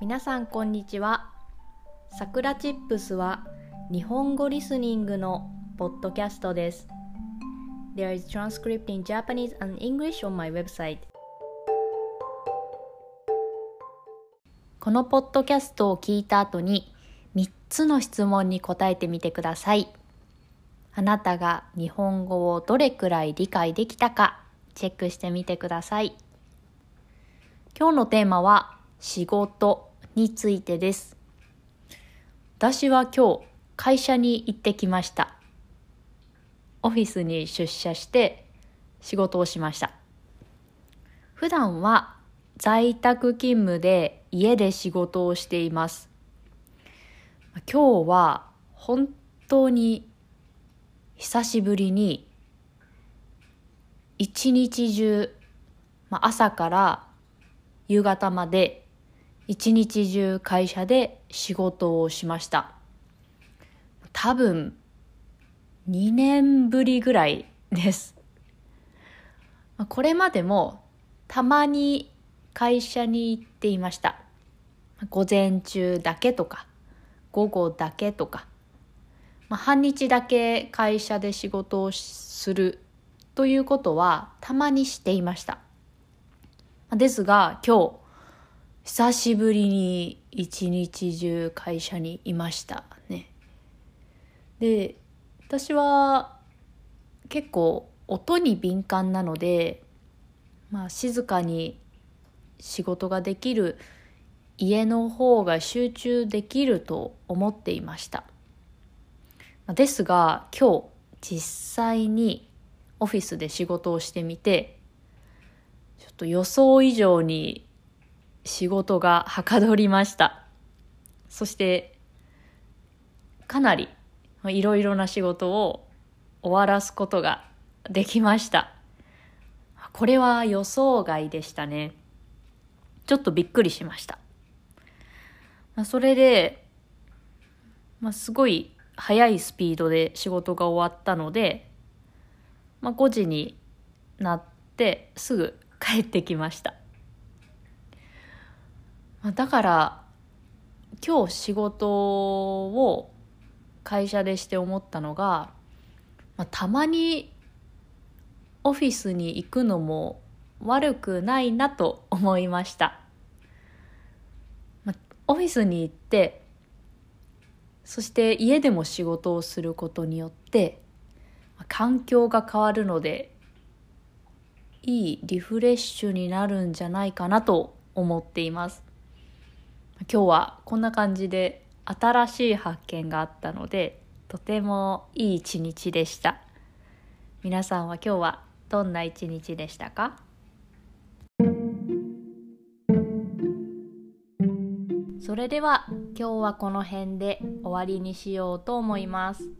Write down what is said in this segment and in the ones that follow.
皆さんこんにちは。さくらチップスは日本語リスニングのポッドキャストです。There is transcript in Japanese and English on my website. このポッドキャストを聞いた後に3つの質問に答えてみてください。あなたが日本語をどれくらい理解できたかチェックしてみてください。今日のテーマは仕事についてです。私は今日会社に行ってきました。オフィスに出社して仕事をしました。普段は在宅勤務で家で仕事をしています。今日は本当に久しぶりに一日中、まあ、朝から夕方まで一日中会社で仕事をしました。多分2年ぶりぐらいです。これまでもたまに会社に行っていました。午前中だけとか、午後だけとか、まあ、半日だけ会社で仕事をするということはたまにしていました。ですが今日久しぶりに一日中会社にいましたね。で私は結構音に敏感なので、まあ、静かに仕事ができる家の方が集中できると思っていましたですが今日実際にオフィスで仕事をしてみてちょっと予想以上に仕事がはかどりましたそしてかなりいろいろな仕事を終わらすことができましたこれは予想外でしたねちょっとびっくりしました。まあ、それで、まあ、すごい速いスピードで仕事が終わったので、まあ、5時になってすぐ帰ってきました。だから今日仕事を会社でして思ったのが、まあ、たまにオフィスに行くのも悪くないなと思いました。まオフィスに行ってそして家でも仕事をすることによって環境が変わるのでいいリフレッシュになるんじゃないかなと思っています今日はこんな感じで新しい発見があったのでとてもいい一日でした皆さんは今日はどんな一日でしたかそれでは今日はこの辺で終わりにしようと思います。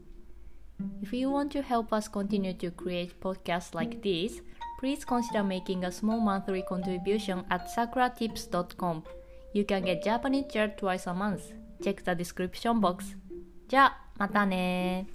If you want to help us continue to create podcasts like this, please consider making a small monthly contribution at sakuratips.com. You can get Japanese chair twice a month. Check the description box. じゃあ、またね